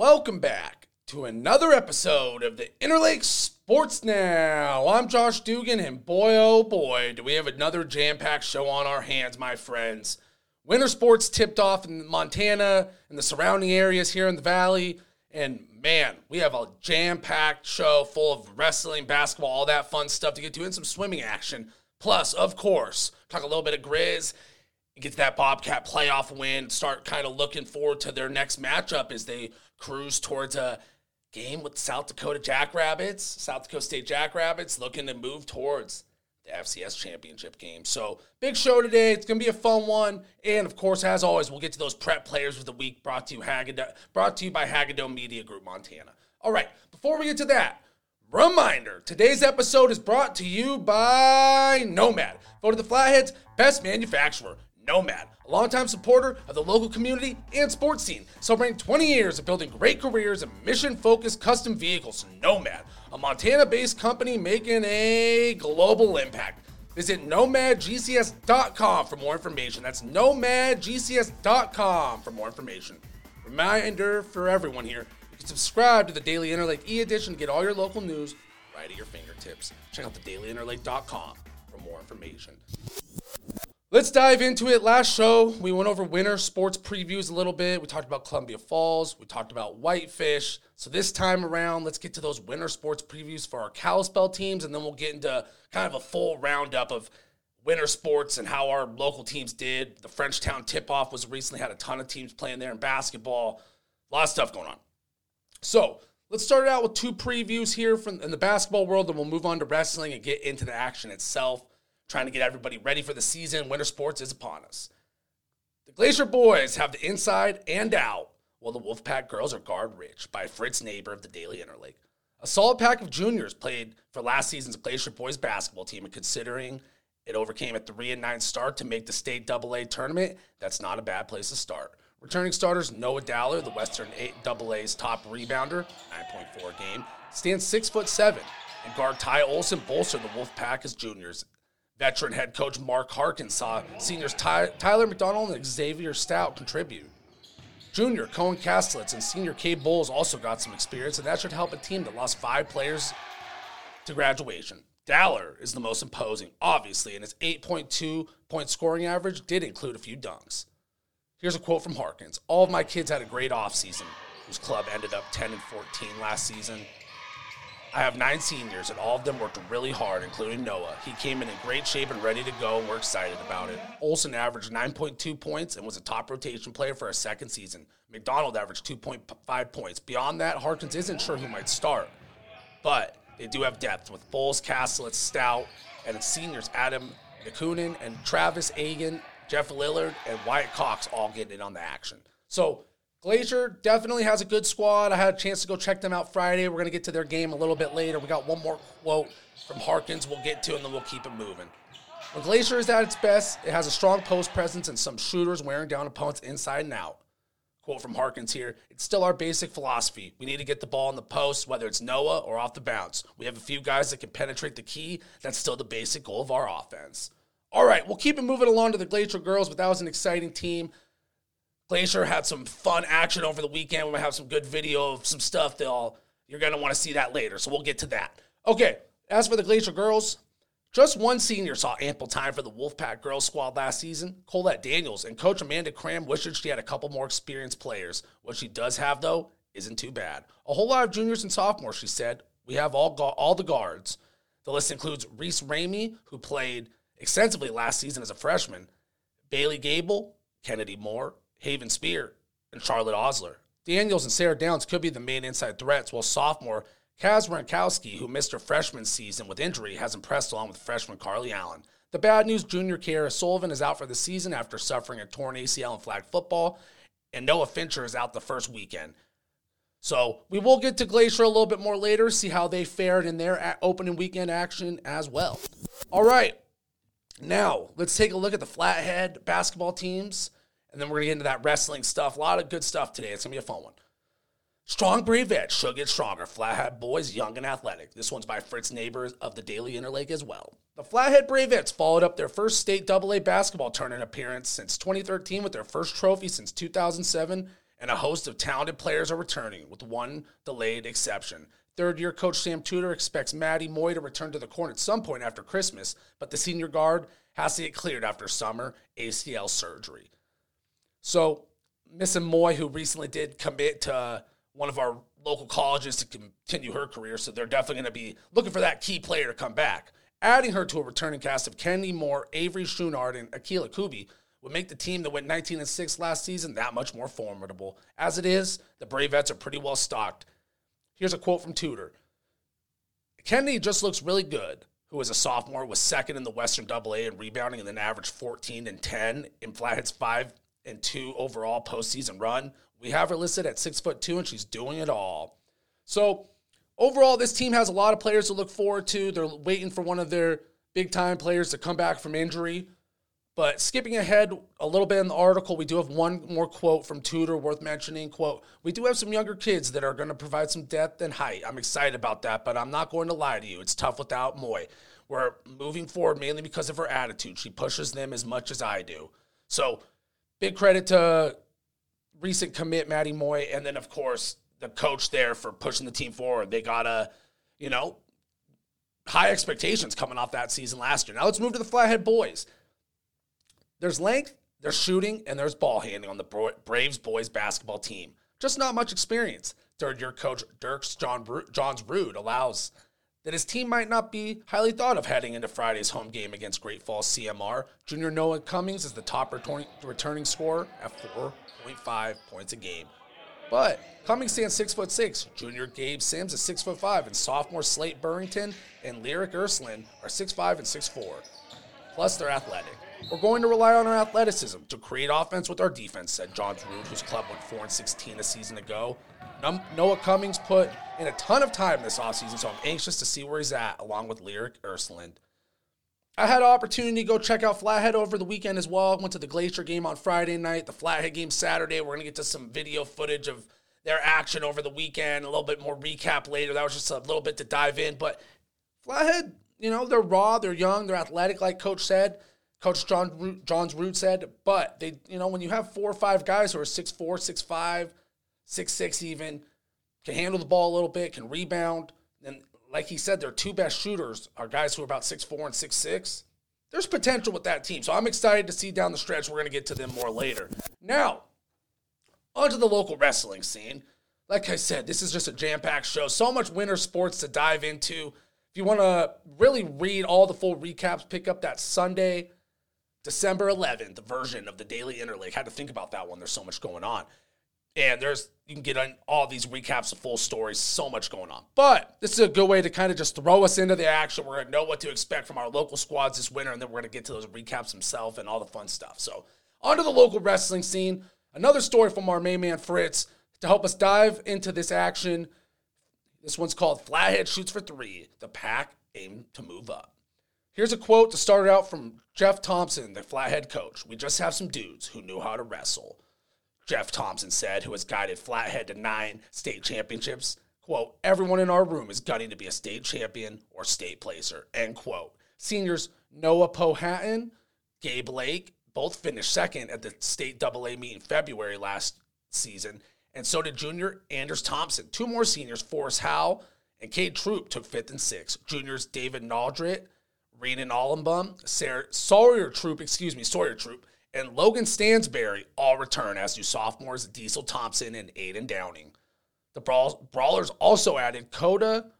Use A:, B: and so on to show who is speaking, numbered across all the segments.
A: Welcome back to another episode of the Interlake Sports Now. I'm Josh Dugan, and boy, oh boy, do we have another jam packed show on our hands, my friends. Winter sports tipped off in Montana and the surrounding areas here in the valley. And man, we have a jam packed show full of wrestling, basketball, all that fun stuff to get to, and some swimming action. Plus, of course, talk a little bit of Grizz get to that Bobcat playoff win, start kind of looking forward to their next matchup as they cruise towards a game with South Dakota Jackrabbits, South Dakota State Jackrabbits, looking to move towards the FCS championship game. So big show today. It's gonna be a fun one, and of course, as always, we'll get to those prep players of the week. Brought to you brought to you by Hagadone Media Group Montana. All right, before we get to that. Reminder today's episode is brought to you by Nomad, voted the Flathead's best manufacturer. Nomad, a longtime supporter of the local community and sports scene, celebrating 20 years of building great careers in mission focused custom vehicles. Nomad, a Montana based company making a global impact. Visit nomadgcs.com for more information. That's nomadgcs.com for more information. Reminder for everyone here you can subscribe to the Daily Interlake e edition to get all your local news right at your fingertips. Check out the dailyinterlake.com for more information. Let's dive into it. Last show, we went over winter sports previews a little bit. We talked about Columbia Falls. We talked about Whitefish. So this time around, let's get to those winter sports previews for our Kalispell teams, and then we'll get into kind of a full roundup of winter sports and how our local teams did. The Frenchtown tip-off was recently had a ton of teams playing there in basketball. A lot of stuff going on. So let's start out with two previews here from in the basketball world, and we'll move on to wrestling and get into the action itself trying to get everybody ready for the season. Winter sports is upon us. The Glacier boys have the inside and out, while the Wolfpack girls are guard rich by Fritz Neighbor of the Daily Interlake. A solid pack of juniors played for last season's Glacier boys basketball team, and considering it overcame a 3 and 9 start to make the state AA tournament, that's not a bad place to start. Returning starters Noah Dowler, the Western AA's top rebounder, 9.4 game, stands 6 foot 7, and guard Ty Olson bolstered the Wolfpack as juniors Veteran head coach Mark Harkin saw seniors Ty- Tyler McDonald and Xavier Stout contribute. Junior Cohen Kastelitz and senior Cade Bowles also got some experience, and that should help a team that lost five players to graduation. Dowler is the most imposing, obviously, and his 8.2 point scoring average did include a few dunks. Here's a quote from Harkins All of my kids had a great offseason, whose club ended up 10 and 14 last season. I have nine seniors, and all of them worked really hard, including Noah. He came in in great shape and ready to go, and we're excited about it. Olson averaged 9.2 points and was a top rotation player for a second season. McDonald averaged 2.5 points. Beyond that, Harkins isn't sure who might start, but they do have depth with Bowles, Castle, Stout, and seniors Adam Nakunin and Travis Agan, Jeff Lillard, and Wyatt Cox all getting in on the action. So Glacier definitely has a good squad. I had a chance to go check them out Friday. We're going to get to their game a little bit later. We got one more quote from Harkins we'll get to, and then we'll keep it moving. When Glacier is at its best, it has a strong post presence and some shooters wearing down opponents inside and out. Quote from Harkins here It's still our basic philosophy. We need to get the ball in the post, whether it's Noah or off the bounce. We have a few guys that can penetrate the key. That's still the basic goal of our offense. All right, we'll keep it moving along to the Glacier girls, but that was an exciting team. Glacier had some fun action over the weekend. We're gonna have some good video of some stuff. They'll you're gonna want to see that later, so we'll get to that. Okay, as for the Glacier girls, just one senior saw ample time for the Wolfpack girls squad last season, Colette Daniels, and Coach Amanda Cram wished she had a couple more experienced players. What she does have, though, isn't too bad. A whole lot of juniors and sophomores, she said. We have all gu- all the guards. The list includes Reese Ramey, who played extensively last season as a freshman, Bailey Gable, Kennedy Moore, Haven Spear, and Charlotte Osler. Daniels and Sarah Downs could be the main inside threats, while sophomore Kaz Rankowski, who missed her freshman season with injury, has impressed along with freshman Carly Allen. The bad news junior Kiara Sullivan is out for the season after suffering a torn ACL in flag football, and Noah Fincher is out the first weekend. So we will get to Glacier a little bit more later, see how they fared in their opening weekend action as well. All right, now let's take a look at the Flathead basketball teams. And then we're going to get into that wrestling stuff. A lot of good stuff today. It's going to be a fun one. Strong Bravettes should get stronger. Flathead boys, young and athletic. This one's by Fritz Neighbors of the Daily Interlake as well. The Flathead Bravettes followed up their first state AA basketball tournament appearance since 2013 with their first trophy since 2007 and a host of talented players are returning, with one delayed exception. Third year coach Sam Tudor expects Maddie Moy to return to the court at some point after Christmas, but the senior guard has to get cleared after summer ACL surgery. So, Missing Moy, who recently did commit to uh, one of our local colleges to continue her career, so they're definitely going to be looking for that key player to come back. Adding her to a returning cast of Kenny Moore, Avery Schunard, and Akila Kubi would make the team that went 19 and 6 last season that much more formidable. As it is, the Bravettes are pretty well stocked. Here's a quote from Tudor. Kennedy just looks really good, who a sophomore, was second in the Western Double A in rebounding and then averaged 14 and 10 in Flathead's 5 and 2 overall postseason run. We have her listed at six foot two, and she's doing it all. So overall, this team has a lot of players to look forward to. They're waiting for one of their big time players to come back from injury. But skipping ahead a little bit in the article, we do have one more quote from Tudor worth mentioning. Quote, we do have some younger kids that are going to provide some depth and height. I'm excited about that, but I'm not going to lie to you. It's tough without Moy. We're moving forward mainly because of her attitude. She pushes them as much as I do. So big credit to recent commit Maddie Moy, and then of course the coach there for pushing the team forward. They got a, you know, high expectations coming off that season last year. Now let's move to the Flathead boys. There's length, there's shooting, and there's ball handling on the Braves boys basketball team. Just not much experience. Third year coach Dirks John Johns Rude allows that his team might not be highly thought of heading into Friday's home game against Great Falls CMR. Junior Noah Cummings is the top returning scorer at 4.5 points a game. But Cummings stands six foot six. Junior Gabe Sims is six foot five, and sophomore Slate Burrington and Lyric Ursuline are six five and six four. Plus, they're athletic. We're going to rely on our athleticism to create offense with our defense, said Johns Root, whose club went 4 and 16 a season ago. Noah Cummings put in a ton of time this offseason, so I'm anxious to see where he's at, along with Lyric Ursuline. I had an opportunity to go check out Flathead over the weekend as well. Went to the Glacier game on Friday night, the Flathead game Saturday. We're going to get to some video footage of their action over the weekend, a little bit more recap later. That was just a little bit to dive in. But Flathead, you know, they're raw, they're young, they're athletic, like Coach said. Coach John John's Root said, but they, you know, when you have four or five guys who are six four, six five, six six even, can handle the ball a little bit, can rebound, and like he said, their two best shooters are guys who are about six four and six six. There's potential with that team, so I'm excited to see down the stretch. We're going to get to them more later. Now, onto the local wrestling scene. Like I said, this is just a jam-packed show. So much winter sports to dive into. If you want to really read all the full recaps, pick up that Sunday December 11th version of the Daily Interlake. Had to think about that one. There's so much going on. And there's you can get on all these recaps of full stories, so much going on. But this is a good way to kind of just throw us into the action. We're gonna know what to expect from our local squads this winter, and then we're gonna get to those recaps themselves and all the fun stuff. So onto the local wrestling scene. Another story from our main man Fritz to help us dive into this action. This one's called Flathead Shoots for Three. The pack aim to move up. Here's a quote to start out from Jeff Thompson, the Flathead coach. We just have some dudes who knew how to wrestle. Jeff Thompson said, who has guided Flathead to nine state championships. Quote, everyone in our room is gunning to be a state champion or state placer, end quote. Seniors Noah Pohattan, Gabe Lake, both finished second at the state double A meet in February last season, and so did junior Anders Thompson. Two more seniors, Forrest Howe and Cade Troop, took fifth and sixth. Juniors David Naldrit Renan Allenbaum, Sawyer Troop, excuse me, Sawyer Troop, and Logan Stansberry all return, as do sophomores Diesel Thompson and Aiden Downing. The Brawl- Brawlers also added Coda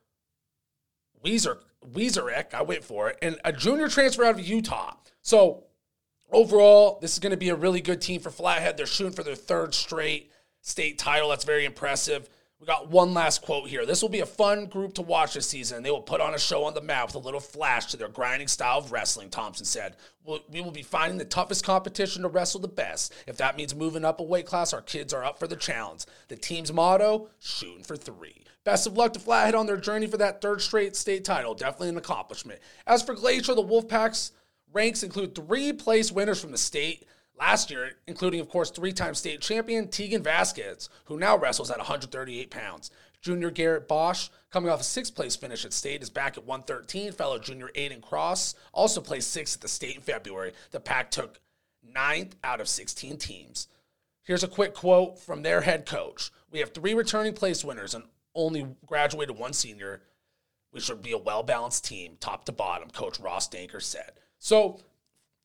A: Weezer, Weezerek, I went for it, and a junior transfer out of Utah. So overall, this is going to be a really good team for Flathead. They're shooting for their third straight state title. That's very impressive. We got one last quote here. This will be a fun group to watch this season. They will put on a show on the map with a little flash to their grinding style of wrestling, Thompson said. We will be finding the toughest competition to wrestle the best. If that means moving up a weight class, our kids are up for the challenge. The team's motto shooting for three. Best of luck to Flathead on their journey for that third straight state title. Definitely an accomplishment. As for Glacier, the Wolfpack's ranks include three place winners from the state last year, including, of course, three time state champion Tegan Vasquez, who now wrestles at 138 pounds. Junior Garrett Bosch, coming off a sixth place finish at state, is back at 113. Fellow junior Aiden Cross also placed sixth at the state in February. The pack took ninth out of 16 teams. Here's a quick quote from their head coach We have three returning place winners and only graduated one senior. We should be a well balanced team, top to bottom, Coach Ross Danker said. So,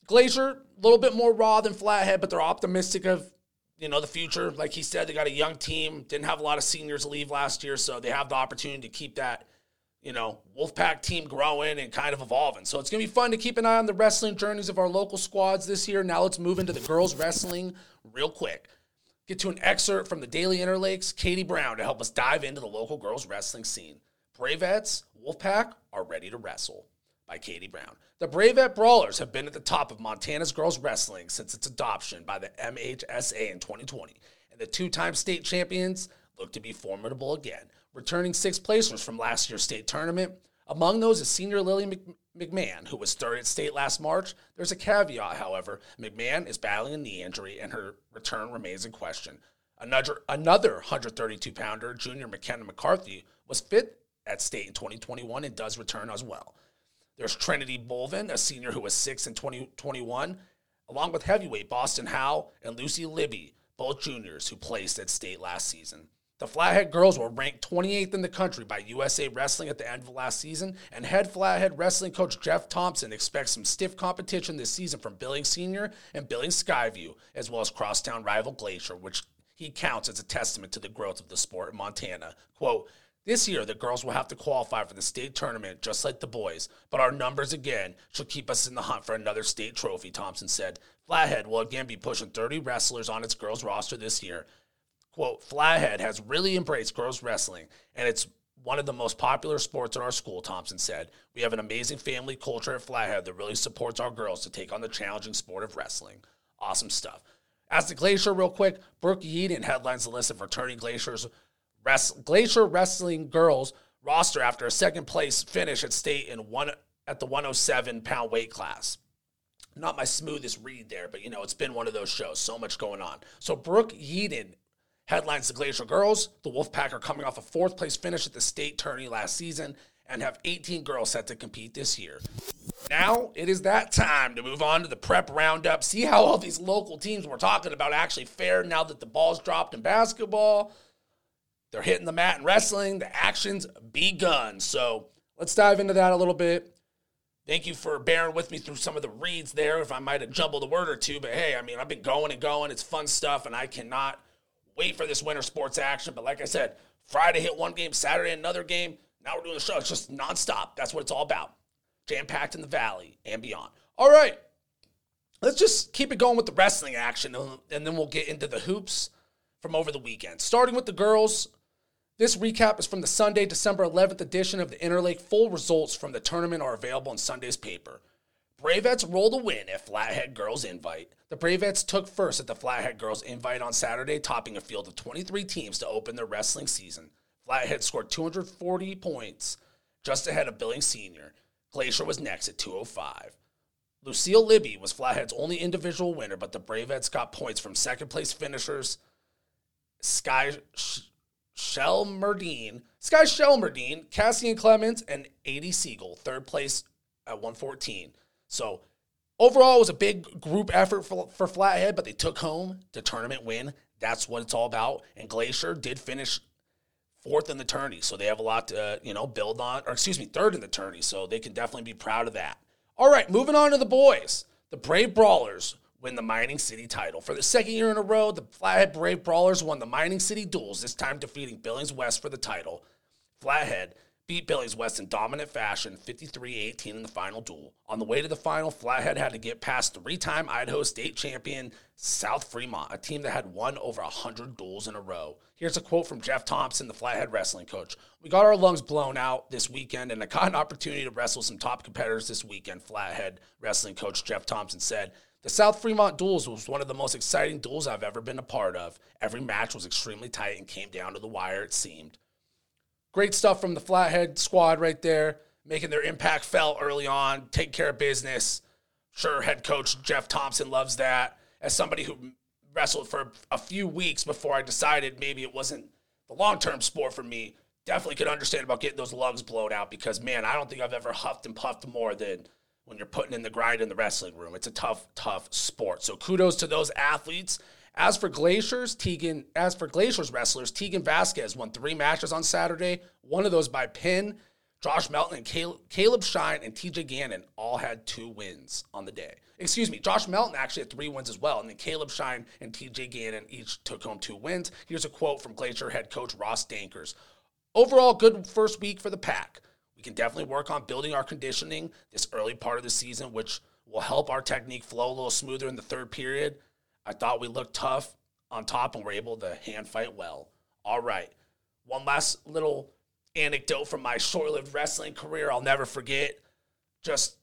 A: Glacier, a little bit more raw than Flathead, but they're optimistic of you know the future. Like he said, they got a young team, didn't have a lot of seniors leave last year, so they have the opportunity to keep that you know, Wolfpack team growing and kind of evolving. So it's to be fun to keep an eye on the wrestling journeys of our local squads this year. Now let's move into the girls' wrestling real quick. Get to an excerpt from the Daily Interlakes, Katie Brown, to help us dive into the local girls' wrestling scene. Bravettes, Wolfpack are ready to wrestle by Katie Brown. The Bravette Brawlers have been at the top of Montana's girls wrestling since its adoption by the MHSA in 2020, and the two time state champions look to be formidable again returning six placers from last year's state tournament. Among those is senior Lily McMahon, who was third at state last March. There's a caveat, however. McMahon is battling a knee injury, and her return remains in question. Another, another 132 pounder, junior McKenna McCarthy, was fit at state in 2021 and does return as well. There's Trinity Bolvin, a senior who was sixth in 2021, along with heavyweight Boston Howe and Lucy Libby, both juniors who placed at state last season. The Flathead girls were ranked 28th in the country by USA Wrestling at the end of last season, and head Flathead wrestling coach Jeff Thompson expects some stiff competition this season from Billings Senior and Billings Skyview, as well as crosstown rival Glacier, which he counts as a testament to the growth of the sport in Montana. Quote, this year, the girls will have to qualify for the state tournament just like the boys, but our numbers again should keep us in the hunt for another state trophy, Thompson said. Flathead will again be pushing 30 wrestlers on its girls roster this year, quote, Flathead has really embraced girls wrestling, and it's one of the most popular sports in our school, Thompson said. We have an amazing family culture at Flathead that really supports our girls to take on the challenging sport of wrestling. Awesome stuff. As the Glacier, real quick, Brooke Yeadon headlines the list of returning Glacier's Glacier Wrestling girls roster after a second place finish at state in one at the 107 pound weight class. Not my smoothest read there, but you know, it's been one of those shows. So much going on. So Brooke Yeadon headlines the Glacier girls. The Wolfpack are coming off a fourth place finish at the state tourney last season and have 18 girls set to compete this year. Now it is that time to move on to the prep roundup. See how all these local teams we're talking about actually fare now that the ball's dropped in basketball. They're hitting the mat in wrestling. The action's begun. So let's dive into that a little bit. Thank you for bearing with me through some of the reads there. If I might have jumbled a word or two, but hey, I mean, I've been going and going. It's fun stuff, and I cannot wait for this winter sports action. But like I said, Friday hit one game, Saturday another game. Now we're doing the show. It's just nonstop. That's what it's all about. Jam packed in the valley and beyond. All right. Let's just keep it going with the wrestling action, and then we'll get into the hoops from over the weekend. Starting with the girls, this recap is from the Sunday, December 11th edition of the Interlake. Full results from the tournament are available in Sunday's paper. Bravettes rolled a win at Flathead Girls Invite. The Bravettes took first at the Flathead Girls Invite on Saturday, topping a field of 23 teams to open their wrestling season. Flathead scored 240 points, just ahead of Billings Senior. Glacier was next at 205. Lucille Libby was Flathead's only individual winner, but the Bravettes got points from second place finishers Sky Shelmerdine, Sky Shelmerdine, Cassian Clements, and 80 Siegel, third place at 114. So overall, it was a big group effort for, for Flathead, but they took home the tournament win. That's what it's all about. And Glacier did finish fourth in the tourney, so they have a lot to you know build on. Or excuse me, third in the tourney, so they can definitely be proud of that. All right, moving on to the boys. The Brave Brawlers win the Mining City title. For the second year in a row, the Flathead Brave Brawlers won the Mining City Duels, this time defeating Billings West for the title. Flathead beat Billings West in dominant fashion, 53-18 in the final duel. On the way to the final, Flathead had to get past three-time Idaho State champion South Fremont, a team that had won over 100 duels in a row. Here's a quote from Jeff Thompson, the Flathead wrestling coach. We got our lungs blown out this weekend, and I got an opportunity to wrestle some top competitors this weekend, Flathead wrestling coach Jeff Thompson said. The South Fremont duels was one of the most exciting duels I've ever been a part of. Every match was extremely tight and came down to the wire, it seemed. Great stuff from the Flathead squad right there, making their impact felt early on, taking care of business. Sure, head coach Jeff Thompson loves that. As somebody who wrestled for a few weeks before I decided maybe it wasn't the long term sport for me, definitely could understand about getting those lungs blown out because, man, I don't think I've ever huffed and puffed more than when you're putting in the grind in the wrestling room. It's a tough, tough sport. So kudos to those athletes As for Glaciers, Tegan, as for Glaciers wrestlers, Tegan Vasquez won three matches on Saturday, one of those by pin. Josh Melton and Caleb Shine and TJ Gannon all had two wins on the day. Excuse me, Josh Melton actually had three wins as well, and then Caleb Shine and TJ Gannon each took home two wins. Here's a quote from Glacier head coach Ross Dankers. Overall, good first week for the pack. Can definitely work on building our conditioning this early part of the season, which will help our technique flow a little smoother in the third period. I thought we looked tough on top and were able to hand fight well. All right. One last little anecdote from my short lived wrestling career I'll never forget. Just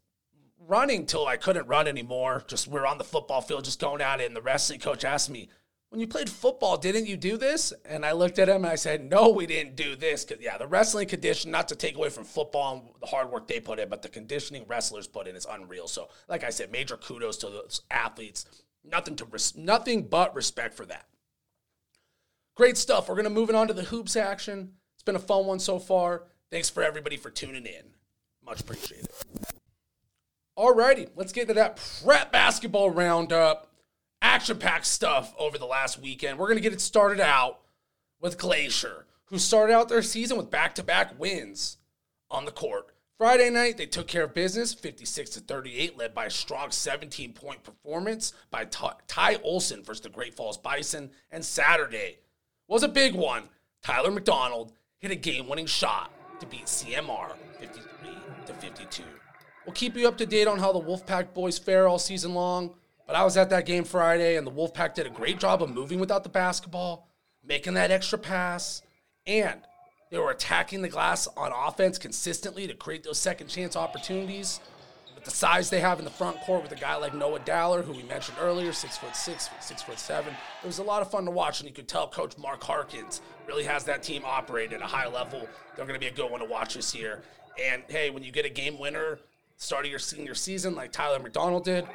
A: running till I couldn't run anymore. Just we are on the football field, just going at it. And the wrestling coach asked me, When you played football, didn't you do this? And I looked at him and I said, No, we didn't do this. Because, yeah, the wrestling condition, not to take away from football and the hard work they put in, but the conditioning wrestlers put in is unreal. So, like I said, major kudos to those athletes. Nothing to res- nothing but respect for that. Great stuff. We're to move it on to the hoops action. It's been a fun one so far. Thanks for everybody for tuning in. Much appreciated. Alrighty, let's get to that prep basketball roundup. Action packed stuff over the last weekend. We're going to get it started out with Glacier, who started out their season with back to back wins on the court. Friday night, they took care of business 56 to 38, led by a strong 17 point performance by Ty Olson versus the Great Falls Bison. And Saturday was a big one. Tyler McDonald hit a game winning shot to beat CMR 53 to 52. We'll keep you up to date on how the Wolfpack boys fare all season long. But I was at that game Friday, and the Wolfpack did a great job of moving without the basketball, making that extra pass, and they were attacking the glass on offense consistently to create those second chance opportunities. With the size they have in the front court with a guy like Noah Dowler, who we mentioned earlier, six foot six, six foot seven, it was a lot of fun to watch, and you could tell Coach Mark Harkins really has that team operate at a high level. They're going to be a good one to watch this year. And hey, when you get a game winner start of your senior season like Tyler McDonald did,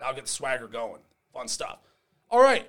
A: that'll get the swagger going. Fun stuff. All right.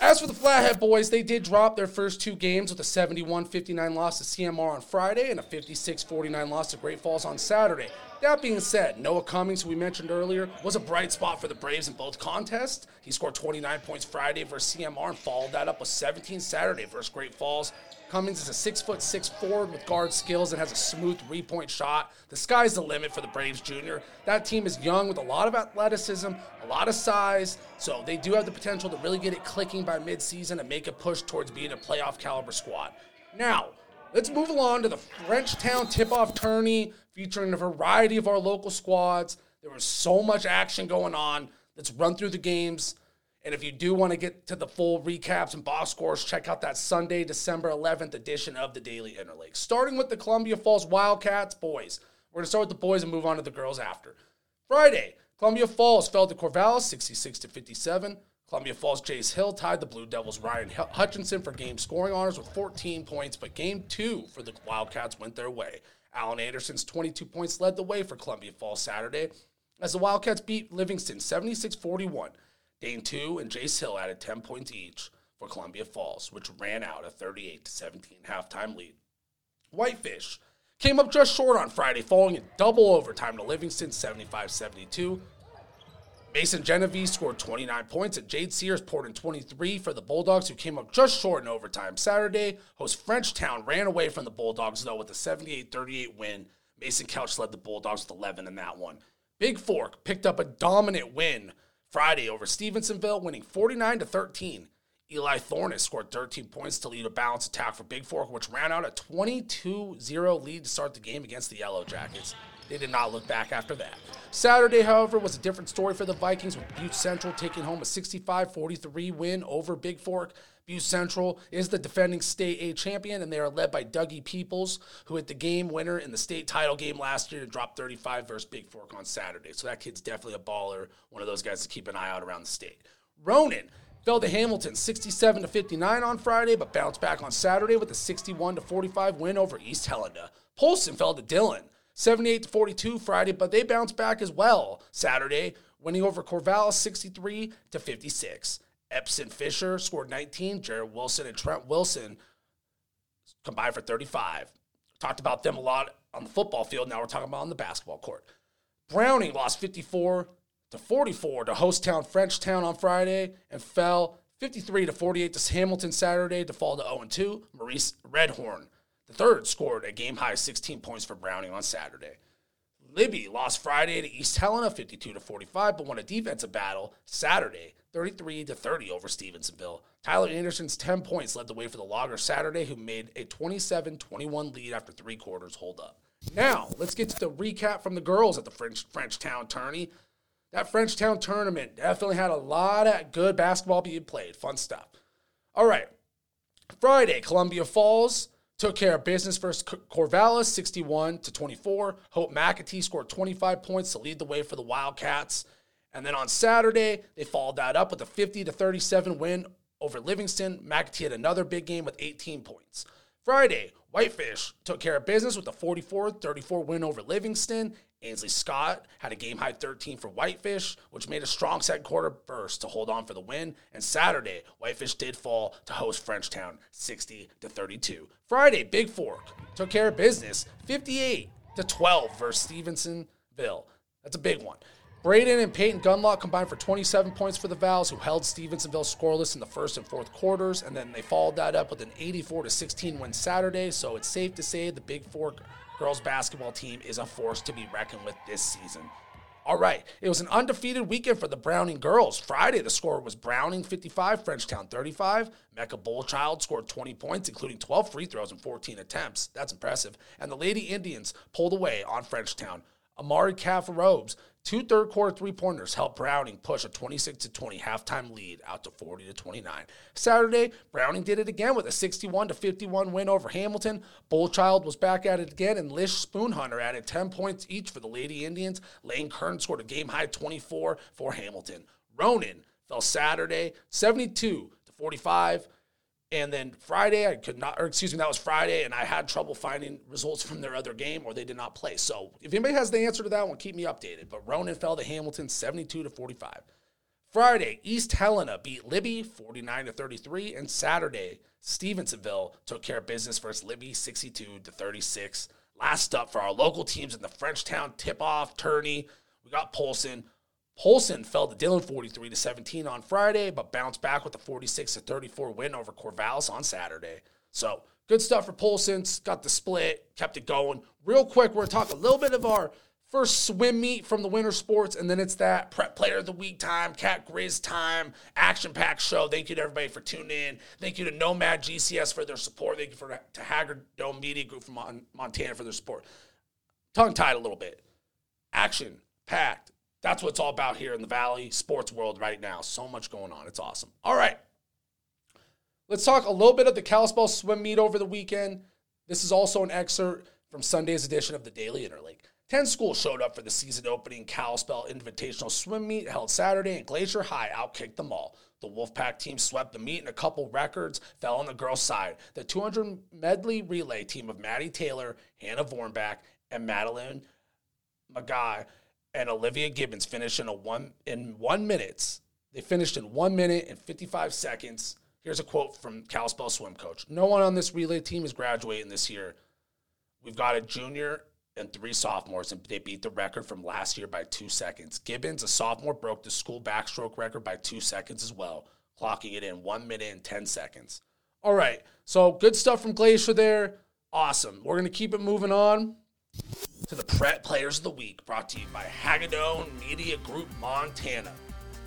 A: As for the Flathead boys, they did drop their first two games with a 71 59 loss to CMR on Friday and a 56 49 loss to Great Falls on Saturday. That being said, Noah Cummings, who we mentioned earlier, was a bright spot for the Braves in both contests. He scored 29 points Friday versus CMR and followed that up with 17 Saturday versus Great Falls. Cummings is a six foot six forward with guard skills and has a smooth three point shot. The sky's the limit for the Braves Junior. That team is young with a lot of athleticism, a lot of size, so they do have the potential to really get it clicking by midseason and make a push towards being a playoff caliber squad. Now, let's move along to the Frenchtown tip off tourney featuring a variety of our local squads. There was so much action going on. Let's run through the games. And if you do want to get to the full recaps and box scores, check out that Sunday, December 11th edition of the Daily Interlake. Starting with the Columbia Falls Wildcats boys. We're going to start with the boys and move on to the girls after. Friday, Columbia Falls fell to Corvallis 66 to 57. Columbia Falls Jace Hill tied the Blue Devils Ryan Hutchinson for game scoring honors with 14 points, but game two for the Wildcats went their way. Alan Anderson's 22 points led the way for Columbia Falls Saturday as the Wildcats beat Livingston 76 41. Dane 2 and Jace Hill added 10 points each for Columbia Falls, which ran out a 38 17 halftime lead. Whitefish came up just short on Friday, falling in double overtime to Livingston 75 72. Mason Genevieve scored 29 points, and Jade Sears poured in 23 for the Bulldogs, who came up just short in overtime. Saturday, host Frenchtown ran away from the Bulldogs, though, with a 78 38 win. Mason Couch led the Bulldogs with 11 in that one. Big Fork picked up a dominant win Friday over Stevensonville, winning 49 to 13. Eli Thornton scored 13 points to lead a balanced attack for Big Fork, which ran out a 22 0 lead to start the game against the Yellow Jackets. They did not look back after that. Saturday, however, was a different story for the Vikings, with Butte Central taking home a 65 43 win over Big Fork. Butte Central is the defending state A champion, and they are led by Dougie Peoples, who hit the game winner in the state title game last year and dropped 35 versus Big Fork on Saturday. So that kid's definitely a baller, one of those guys to keep an eye out around the state. Ronan fell to Hamilton 67 to 59 on Friday, but bounced back on Saturday with a 61 to 45 win over East Helena. Polson fell to Dillon 78 to 42 Friday, but they bounced back as well Saturday, winning over Corvallis 63 to 56. Epson Fisher scored 19. Jared Wilson and Trent Wilson combined for 35. Talked about them a lot on the football field. Now we're talking about on the basketball court. Browning lost 54 to 44 to host town Frenchtown on Friday and fell 53 to 48 to Hamilton Saturday to fall to 0 2. Maurice Redhorn, the third, scored a game high 16 points for Browning on Saturday. Libby lost Friday to East Helena 52 to 45, but won a defensive battle Saturday 33 to 30 over Stevensonville. Tyler Anderson's 10 points led the way for the Loggers Saturday, who made a 27 21 lead after three quarters hold up. Now, let's get to the recap from the girls at the French Frenchtown tourney. That Frenchtown tournament definitely had a lot of good basketball being played. Fun stuff. All right. Friday, Columbia Falls took care of business versus Corvallis 61 to 24. Hope McAtee scored 25 points to lead the way for the Wildcats. And then on Saturday, they followed that up with a 50 to 37 win over Livingston. McAtee had another big game with 18 points. Friday, Whitefish took care of business with a 44 34 win over Livingston. Ainsley Scott had a game high 13 for Whitefish, which made a strong second quarter burst to hold on for the win. And Saturday, Whitefish did fall to host Frenchtown 60 to 32. Friday, Big Fork took care of business 58 to 12 versus Stevensonville. That's a big one. Braden and Peyton Gunlock combined for 27 points for the Valks, who held Stevensonville scoreless in the first and fourth quarters, and then they followed that up with an 84 to 16 win Saturday. So it's safe to say the Big Fork girls basketball team is a force to be reckoned with this season. All right, it was an undefeated weekend for the Browning girls. Friday, the score was Browning 55, Frenchtown 35. Mecca Bullchild scored 20 points, including 12 free throws and 14 attempts. That's impressive. And the Lady Indians pulled away on Frenchtown. Amari Cafarobes Two third quarter three pointers helped Browning push a 26 to 20 halftime lead out to 40 to 29. Saturday, Browning did it again with a 61 to 51 win over Hamilton. Bullchild was back at it again, and Lish Spoonhunter added 10 points each for the Lady Indians. Lane Kern scored a game high 24 for Hamilton. Ronan fell Saturday 72 to 45. And then Friday, I could not, or excuse me, that was Friday, and I had trouble finding results from their other game or they did not play. So if anybody has the answer to that one, keep me updated. But Ronan fell to Hamilton 72 to 45. Friday, East Helena beat Libby 49 to 33. And Saturday, Stevensonville took care of business versus Libby 62 to 36. Last up for our local teams in the Frenchtown tip off tourney, we got Polson Polson fell to Dillon 43 to 17 on Friday, but bounced back with a 46 to 34 win over Corvallis on Saturday. So good stuff for Polson. Got the split, kept it going. Real quick, we're gonna talk a little bit of our first swim meet from the winter sports, and then it's that prep player of the week time, Cat Grizz time, action packed show. Thank you to everybody for tuning in. Thank you to Nomad GCS for their support. Thank you for to Haggard Dome Media Group from Montana for their support. Tongue tied a little bit. Action packed that's what it's all about here in the Valley sports world right now. So much going on. It's awesome. All right. Let's talk a little bit of the Kalispell swim meet over the weekend. This is also an excerpt from Sunday's edition of the Daily Interlake. 10 schools showed up for the season opening Kalispell Invitational Swim Meet held Saturday, and Glacier High outkicked them all. The Wolfpack team swept the meet, and a couple records fell on the girls' side. The 200 medley relay team of Maddie Taylor, Hannah Vornback, and Madeline Magai and Olivia Gibbons finished in a one in one minutes. They finished in one minute and 55 seconds. Here's a quote from Kalispell swim coach. No one on this relay team is graduating this year. We've got a junior and three sophomores, and they beat the record from last year by two seconds. Gibbons, a sophomore, broke the school backstroke record by two seconds as well, clocking it in one minute and 10 seconds. All right, so good stuff from Glacier there. Awesome. We're going to keep it moving on to the Prep Players of the Week, brought to you by Hagadone Media Group Montana.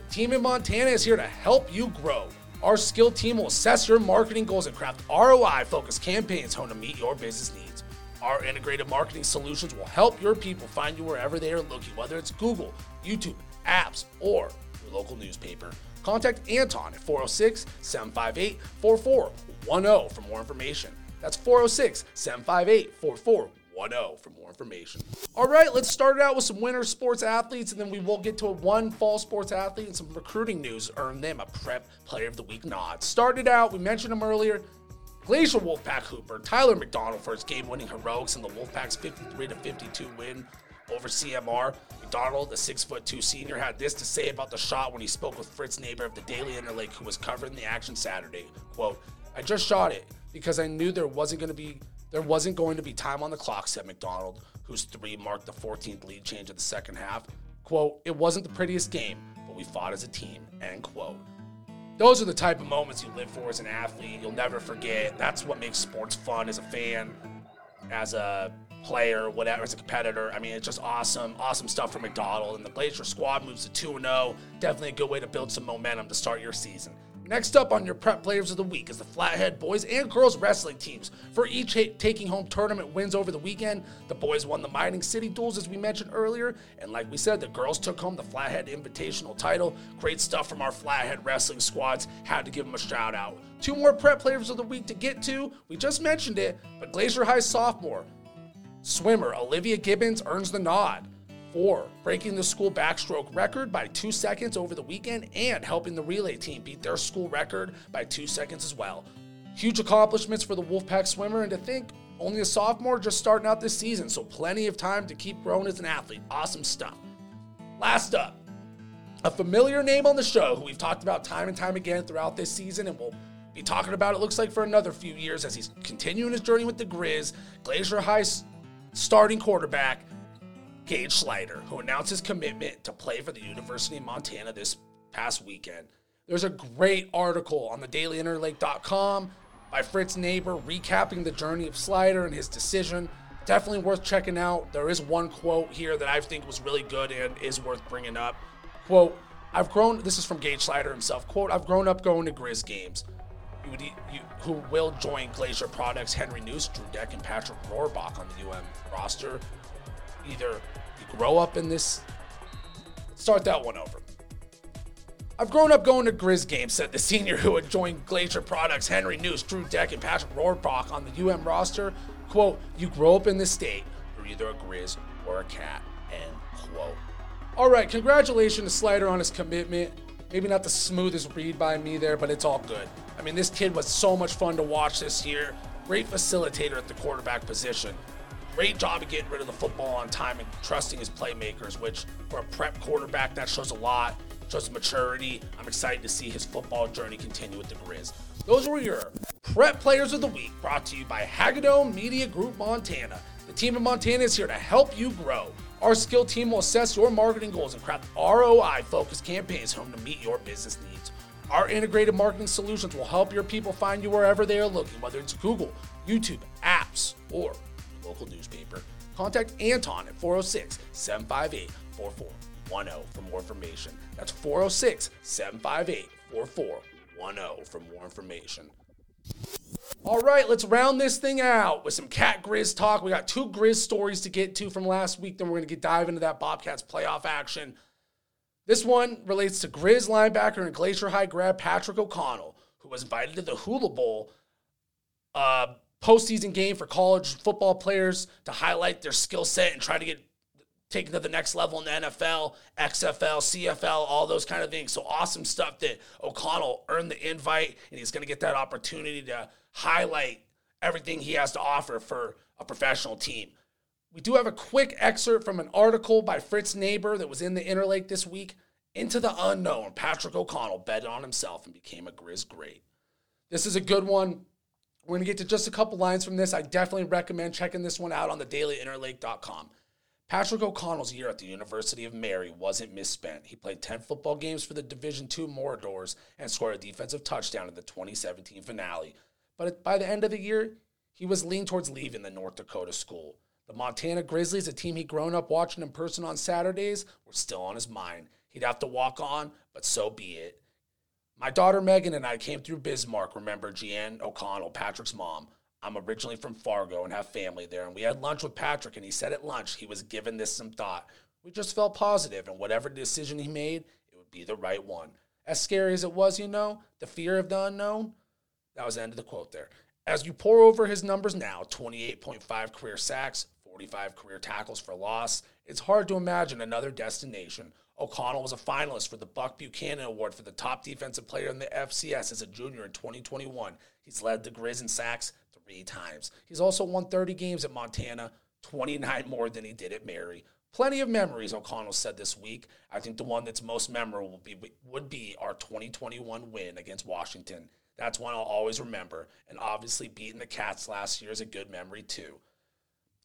A: The team in Montana is here to help you grow. Our skilled team will assess your marketing goals and craft ROI focused campaigns honed to meet your business needs. Our integrated marketing solutions will help your people find you wherever they are looking, whether it's Google, YouTube, apps, or your local newspaper. Contact Anton at 406 758 4410 for more information. That's 406 758 4410 Oh for more information. All right, let's start it out with some winter sports athletes, and then we will get to one fall sports athlete and some recruiting news. Earn them a Prep Player of the Week nod. Started out, we mentioned him earlier. Glacier Wolfpack Hooper Tyler McDonald for his game-winning heroics in the Wolfpack's 53 52 win over CMR. McDonald, the six foot two senior, had this to say about the shot when he spoke with Fritz Neighbor of the Daily Interlake, who was covering the action Saturday. Quote, I just shot it because I knew there wasn't going to be there wasn't going to be time on the clock, said McDonald, whose three marked the 14th lead change of the second half. Quote, it wasn't the prettiest game, but we fought as a team, end quote. those are the type of moments you live for as an athlete. You'll never forget. That's what makes sports fun as a fan, as a player, whatever, as a competitor. I mean, it's just awesome, awesome stuff for McDonald. And the Glacier squad moves to 2 0. Definitely a good way to build some momentum to start your season. Next up on your prep players of the week is the Flathead boys and girls wrestling teams. For each taking home tournament wins over the weekend, the boys won the Mining City Duels, as we mentioned earlier. And like we said, the girls took home the Flathead Invitational title. Great stuff from our Flathead wrestling squads. Had to give them a shout out. Two more prep players of the week to get to. We just mentioned it, but Glacier High sophomore swimmer Olivia Gibbons earns the nod for breaking the school backstroke record by two seconds over the weekend and helping the relay team beat their school record by two seconds as well. Huge accomplishments for the Wolfpack swimmer, and to think only a sophomore just starting out this season, so plenty of time to keep growing as an athlete. Awesome stuff. Last up, a familiar name on the show who we've talked about time and time again throughout this season, and we'll be talking about it looks like for another few years as he's continuing his journey with the Grizz. Glacier High starting quarterback Gage Slider, who announced his commitment to play for the University of Montana this past weekend. There's a great article on the dailyinterlake.com by Fritz Neighbor recapping the journey of Slider and his decision. Definitely worth checking out. There is one quote here that I think was really good and is worth bringing up. Quote, I've grown, this is from Gage Slider himself. Quote, I've grown up going to Grizz games. You you, who will join Glacier Products, Henry News, Drew Deck, and Patrick Rohrbach on the UM roster. Either you grow up in this. Start that one over. I've grown up going to Grizz games, said the senior who had joined Glacier Products, Henry News, Drew Deck, and Patrick Rohrbach on the UM roster. Quote, you grow up in this state, you're either a Grizz or a cat, end quote. All right, congratulations to Slider on his commitment. Maybe not the smoothest read by me there, but it's all good. I mean, this kid was so much fun to watch this year. Great facilitator at the quarterback position. Great job of getting rid of the football on time and trusting his playmakers, which for a prep quarterback, that shows a lot, shows maturity. I'm excited to see his football journey continue with the Grizz. Those were your prep players of the week, brought to you by Hagadone Media Group Montana. The team in Montana is here to help you grow. Our skill team will assess your marketing goals and craft ROI focused campaigns home to meet your business needs. Our integrated marketing solutions will help your people find you wherever they are looking, whether it's Google, YouTube, apps, or local newspaper. Contact Anton at 406 758 4410 for more information. That's 406 758 4410 for more information. All right, let's round this thing out with some Cat Grizz talk. We got two Grizz stories to get to from last week. Then we're going to get dive into that Bobcats playoff action. This one relates to Grizz linebacker and Glacier High grad Patrick O'Connell, who was invited to the Hula Bowl uh, postseason game for college football players to highlight their skill set and try to get taken to the next level in the NFL, XFL, CFL, all those kind of things. So awesome stuff that O'Connell earned the invite and he's going to get that opportunity to highlight everything he has to offer for a professional team. We do have a quick excerpt from an article by Fritz Neighbor that was in the Interlake this week. Into the unknown, Patrick O'Connell betted on himself and became a Grizz great. This is a good one. We're going to get to just a couple lines from this. I definitely recommend checking this one out on the dailyinterlake.com. Patrick O'Connell's year at the University of Mary wasn't misspent. He played 10 football games for the Division II Marauders and scored a defensive touchdown in the 2017 finale. But by the end of the year, he was leaning towards leaving the North Dakota school. The Montana Grizzlies, a team he'd grown up watching in person on Saturdays, were still on his mind. He'd have to walk on, but so be it. My daughter Megan and I came through Bismarck, remember Jeanne O'Connell, Patrick's mom. I'm originally from Fargo and have family there, and we had lunch with Patrick, and he said at lunch he was giving this some thought. We just felt positive, and whatever decision he made, it would be the right one. As scary as it was, you know, the fear of the unknown. That was the end of the quote there. As you pour over his numbers now 28.5 career sacks, 45 career tackles for loss, it's hard to imagine another destination O'Connell was a finalist for the Buck Buchanan Award for the top defensive player in the FCS as a junior in 2021. He's led the Grizz in sacks three times. He's also won 30 games at Montana, 29 more than he did at Mary. Plenty of memories, O'Connell said this week. I think the one that's most memorable would be, would be our 2021 win against Washington. That's one I'll always remember. And obviously, beating the Cats last year is a good memory, too.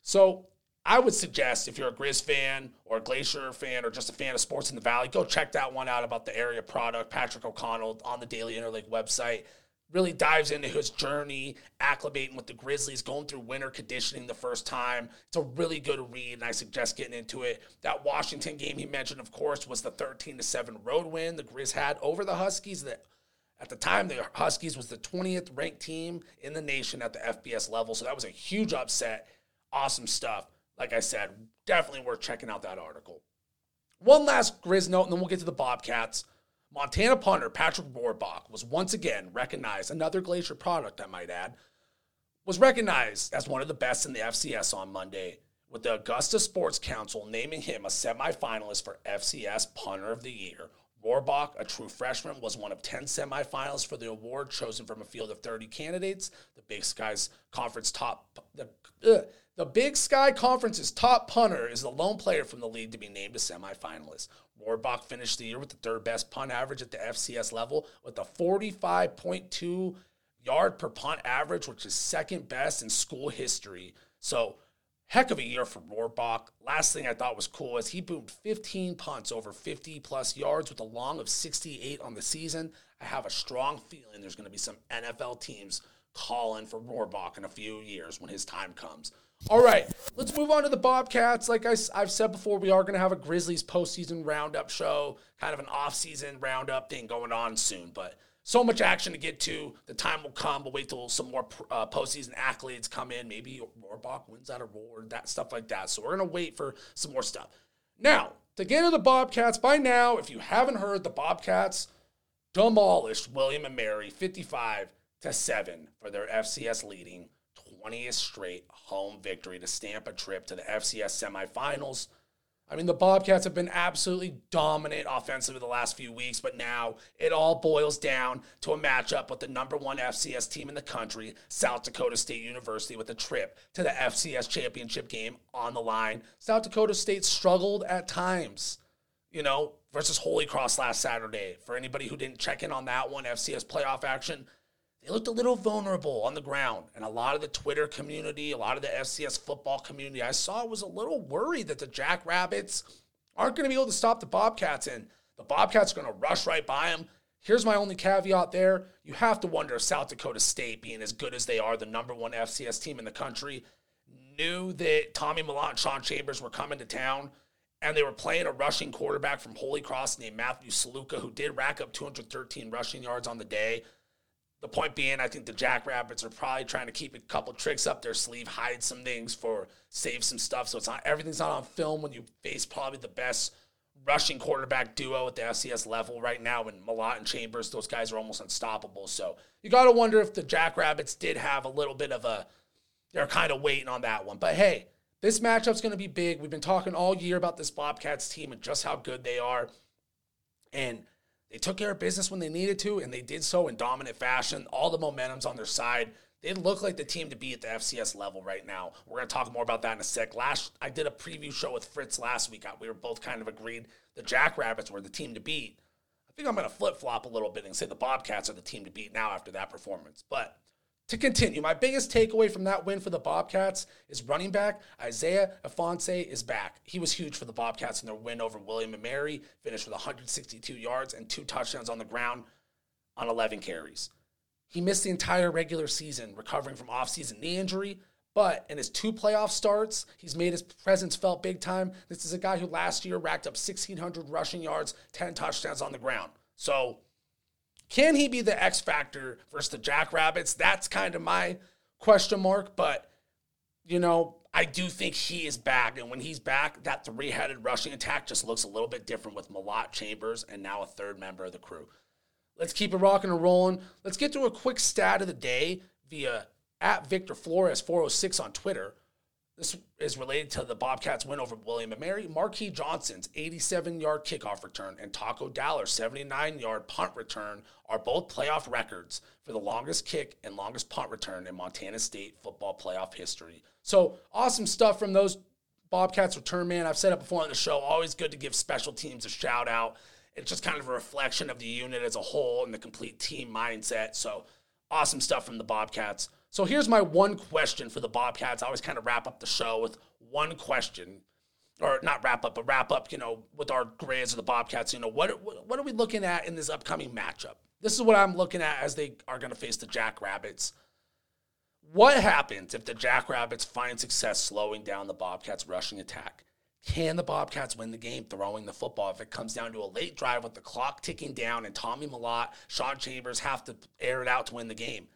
A: So, I would suggest if you're a Grizz fan or a Glacier fan or just a fan of sports in the Valley, go check that one out about the area product. Patrick O'Connell on the Daily Interlake website really dives into his journey, acclimating with the Grizzlies, going through winter conditioning the first time. It's a really good read, and I suggest getting into it. That Washington game he mentioned, of course, was the 13 to 7 road win the Grizz had over the Huskies. That at the time, the Huskies was the 20th ranked team in the nation at the FBS level, so that was a huge upset. Awesome stuff. Like I said, definitely worth checking out that article. One last Grizz note, and then we'll get to the Bobcats. Montana punter Patrick Rohrbach was once again recognized, another Glacier product, I might add, was recognized as one of the best in the FCS on Monday, with the Augusta Sports Council naming him a semifinalist for FCS Punter of the Year. Rohrbach, a true freshman, was one of 10 semifinals for the award chosen from a field of 30 candidates. The Big Sky's conference top the, the Big Sky Conference's top punter is the lone player from the league to be named a semifinalist. Rohrbach finished the year with the third best punt average at the FCS level with a 45.2 yard per punt average, which is second best in school history. So, heck of a year for Rohrbach. Last thing I thought was cool is he boomed 15 punts over 50 plus yards with a long of 68 on the season. I have a strong feeling there's going to be some NFL teams calling for Rohrbach in a few years when his time comes. All right, let's move on to the Bobcats. Like I, have said before, we are going to have a Grizzlies postseason roundup show, kind of an off-season roundup thing going on soon. But so much action to get to. The time will come. We'll wait till some more uh, postseason accolades come in. Maybe Rohrbach wins that award, that stuff like that. So we're to wait for some more stuff. Now, to get into the Bobcats, by now, if you haven't heard, the Bobcats demolished William and Mary 55 to 7 for their FCS leading 20th straight home victory to stamp a trip to the FCS semifinals. I mean, the Bobcats have been absolutely dominant offensively the last few weeks, but now it all boils down to a matchup with the number one FCS team in the country, South Dakota State University, with a trip to the FCS championship game on the line. South Dakota State struggled at times, you know, versus Holy Cross last Saturday. For anybody who didn't check in on that one, FCS playoff action, they looked a little vulnerable on the ground. And a lot of the Twitter community, a lot of the FCS football community I saw was a little worried that the Jackrabbits aren't going to be able to stop the Bobcats. And the Bobcats are going to rush right by them. Here's my only caveat there. You have to wonder if South Dakota State, being as good as they are, the number one FCS team in the country, knew that Tommy Mellott and Sean Chambers were coming to town and they were playing a rushing quarterback from Holy Cross named Matthew Sluka, who did rack up 213 rushing yards on the day. The point being, I think the Jackrabbits are probably trying to keep a couple tricks up their sleeve, hide some things for save some stuff. So it's not everything's not on film when you face probably the best rushing quarterback duo at the FCS level right now. And Mellott and Chambers, those guys are almost unstoppable. So you got to wonder if the Jackrabbits did have a little bit of a, they're kind of waiting on that one. But hey, this matchup's going to be big. We've been talking all year about this Bobcats team and just how good they are. And they took care of business when they needed to, and they did so in dominant fashion. All the momentum's on their side. They look like the team to be at the FCS level right now. We're to talk more about that in a sec. Last, I did a preview show with Fritz last week. We were both kind of agreed the Jackrabbits were the team to beat. I think I'm to flip flop a little bit and say the Bobcats are the team to beat now after that performance. But to continue, my biggest takeaway from that win for the Bobcats is running back Isaiah Ifanse is back. He was huge for the Bobcats in their win over William and Mary, finished with 162 yards and two touchdowns on the ground on 11 carries. He missed the entire regular season recovering from offseason knee injury, but in his two playoff starts, he's made his presence felt big time. This is a guy who last year racked up 1,600 rushing yards, 10 touchdowns on the ground. So can he be the X factor versus the Jackrabbits? That's kind of my question mark. But, you know, I do think he is back. And when he's back, that three headed rushing attack just looks a little bit different with Mellott Chambers and now a third member of the crew. Let's keep it rocking and rolling. Let's get to a quick stat of the day via at Victor Flores 406 on Twitter. This is related to the Bobcats' win over William and Mary. Marquis Johnson's 87 yard kickoff return and Taco Dowler's 79 yard punt return are both playoff records for the longest kick and longest punt return in Montana State football playoff history. So awesome stuff from those Bobcats return man. I've said it before on the show. Always good to give special teams a shout out. It's just kind of a reflection of the unit as a whole and the complete team mindset. So awesome stuff from the Bobcats. So here's my one question for the Bobcats. I always kind of wrap up the show with one question, or not wrap up, but wrap up, you know, with our grades of the Bobcats. You know, what what are we looking at in this upcoming matchup? This is what I'm looking at as they are going to face the Jackrabbits. What happens if the Jackrabbits find success slowing down the Bobcats' rushing attack? Can the Bobcats win the game throwing the football if it comes down to a late drive with the clock ticking down and Tommy Mellott, Sean Chambers have to air it out to win the game?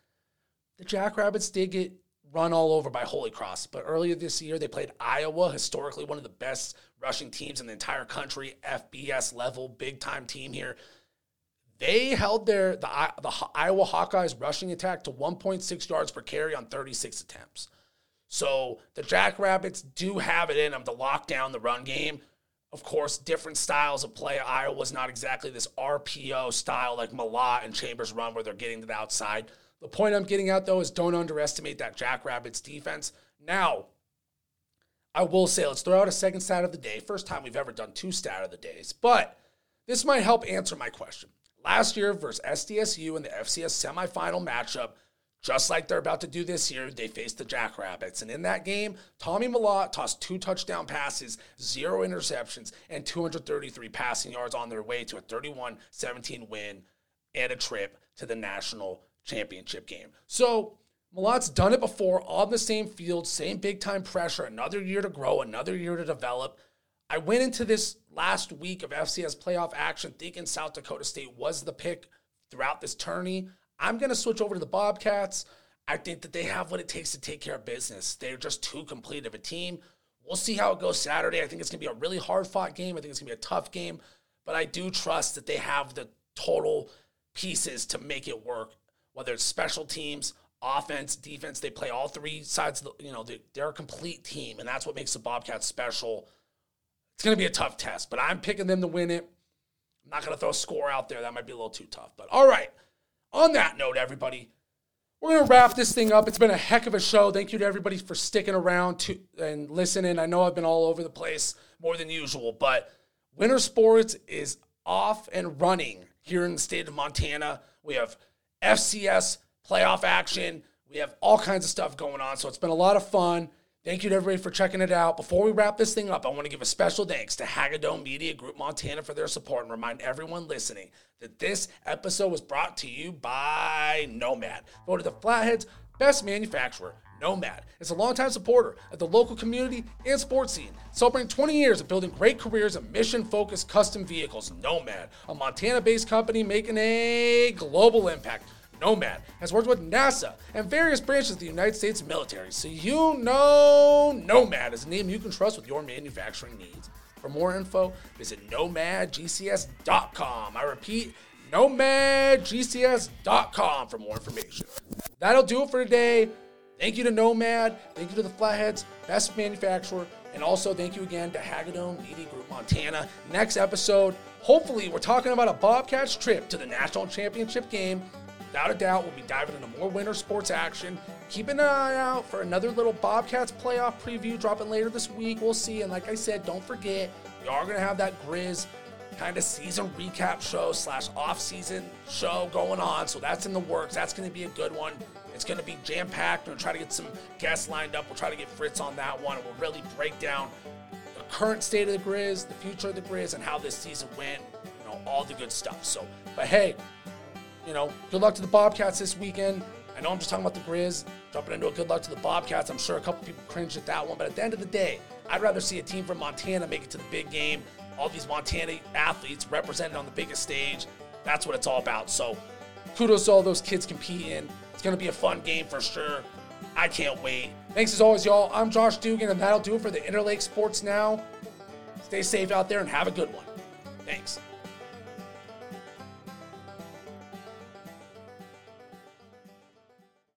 A: The Jackrabbits did get run all over by Holy Cross, but earlier this year they played Iowa, historically one of the best rushing teams in the entire country, FBS level, big time team here. They held their the, the Iowa Hawkeyes rushing attack to 1.6 yards per carry on 36 attempts. So the Jackrabbits do have it in them to lock down the run game. Of course, different styles of play. Iowa's not exactly this RPO style like Mellott and Chambers run where they're getting to the outside. The point I'm getting at though is don't underestimate that Jackrabbits defense. Now, I will say, let's throw out a second stat of the day. First time we've ever done two stat of the days, but this might help answer my question. Last year versus SDSU in the FCS semifinal matchup, just like they're about to do this year, they faced the Jackrabbits. And in that game, Tommy Mellott tossed two touchdown passes, zero interceptions, and 233 passing yards on their way to a 31 17 win and a trip to the national championship game. So Mellott's done it before on the same field, same big time pressure, another year to grow, another year to develop. I went into this last week of FCS playoff action thinking South Dakota State was the pick throughout this tourney. I'm going to switch over to the Bobcats. I think that they have what it takes to take care of business. They're just too complete of a team. We'll see how it goes Saturday. I think it's going to be a really hard fought game. I think it's going to be a tough game, but I do trust that they have the total pieces to make it work, whether it's special teams, offense, defense. They play all three sides. The, you know, they, they're a complete team, and that's what makes the Bobcats special. It's going to be a tough test, but I'm picking them to win it. I'm not going to throw a score out there. That might be a little too tough. But all right on that note, everybody, we're going to wrap this thing up. It's been a heck of a show. Thank you to everybody for sticking around to and listening. I know I've been all over the place more than usual, but winter sports is off and running here in the state of Montana. We have FCS playoff action. We have all kinds of stuff going on. So it's been a lot of fun. Thank you to everybody for checking it out. Before we wrap this thing up, I want to give a special thanks to Hagadone Media Group Montana for their support and remind everyone listening that this episode was brought to you by Nomad, voted the Flathead's best manufacturer. Nomad is a longtime supporter of the local community and sports scene, celebrating 20 years of building great careers in mission focused custom vehicles. Nomad, a Montana based company making a global impact. Nomad has worked with NASA and various branches of the United States military, so you know Nomad is a name you can trust with your manufacturing needs. For more info, visit nomadgcs.com. I repeat, nomadgcs.com for more information. That'll do it for today. Thank you to Nomad. Thank you to the Flatheads, best manufacturer. And also thank you again to Hagadone Media Group Montana. Next episode, hopefully, we're talking about a Bobcats trip to the national championship game Without a doubt, we'll be diving into more winter sports action. Keep an eye out for another little Bobcats playoff preview dropping later this week. We'll see. And like I said, don't forget, we are going to have that Grizz kind of season recap show slash off-season show going on. So that's in the works. That's going to be a good one. It's going to be jam-packed. We're going to try to get some guests lined up. We'll try to get Fritz on that one. We'll really break down the current state of the Grizz, the future of the Grizz, and how this season went. You know, all the good stuff. So, but hey, you know, good luck to the Bobcats this weekend. I know I'm just talking about the Grizz, jumping into a good luck to the Bobcats. I'm sure a couple people cringed at that one, but at the end of the day, I'd rather see a team from Montana make it to the big game. All these Montana athletes represented on the biggest stage. That's what it's all about. So, kudos to all those kids competing. It's going to be a fun game for sure. I can't wait. Thanks as always, y'all. I'm Josh Dugan, and that'll do it for the Interlake Sports Now. Stay safe out there and have a good one. Thanks.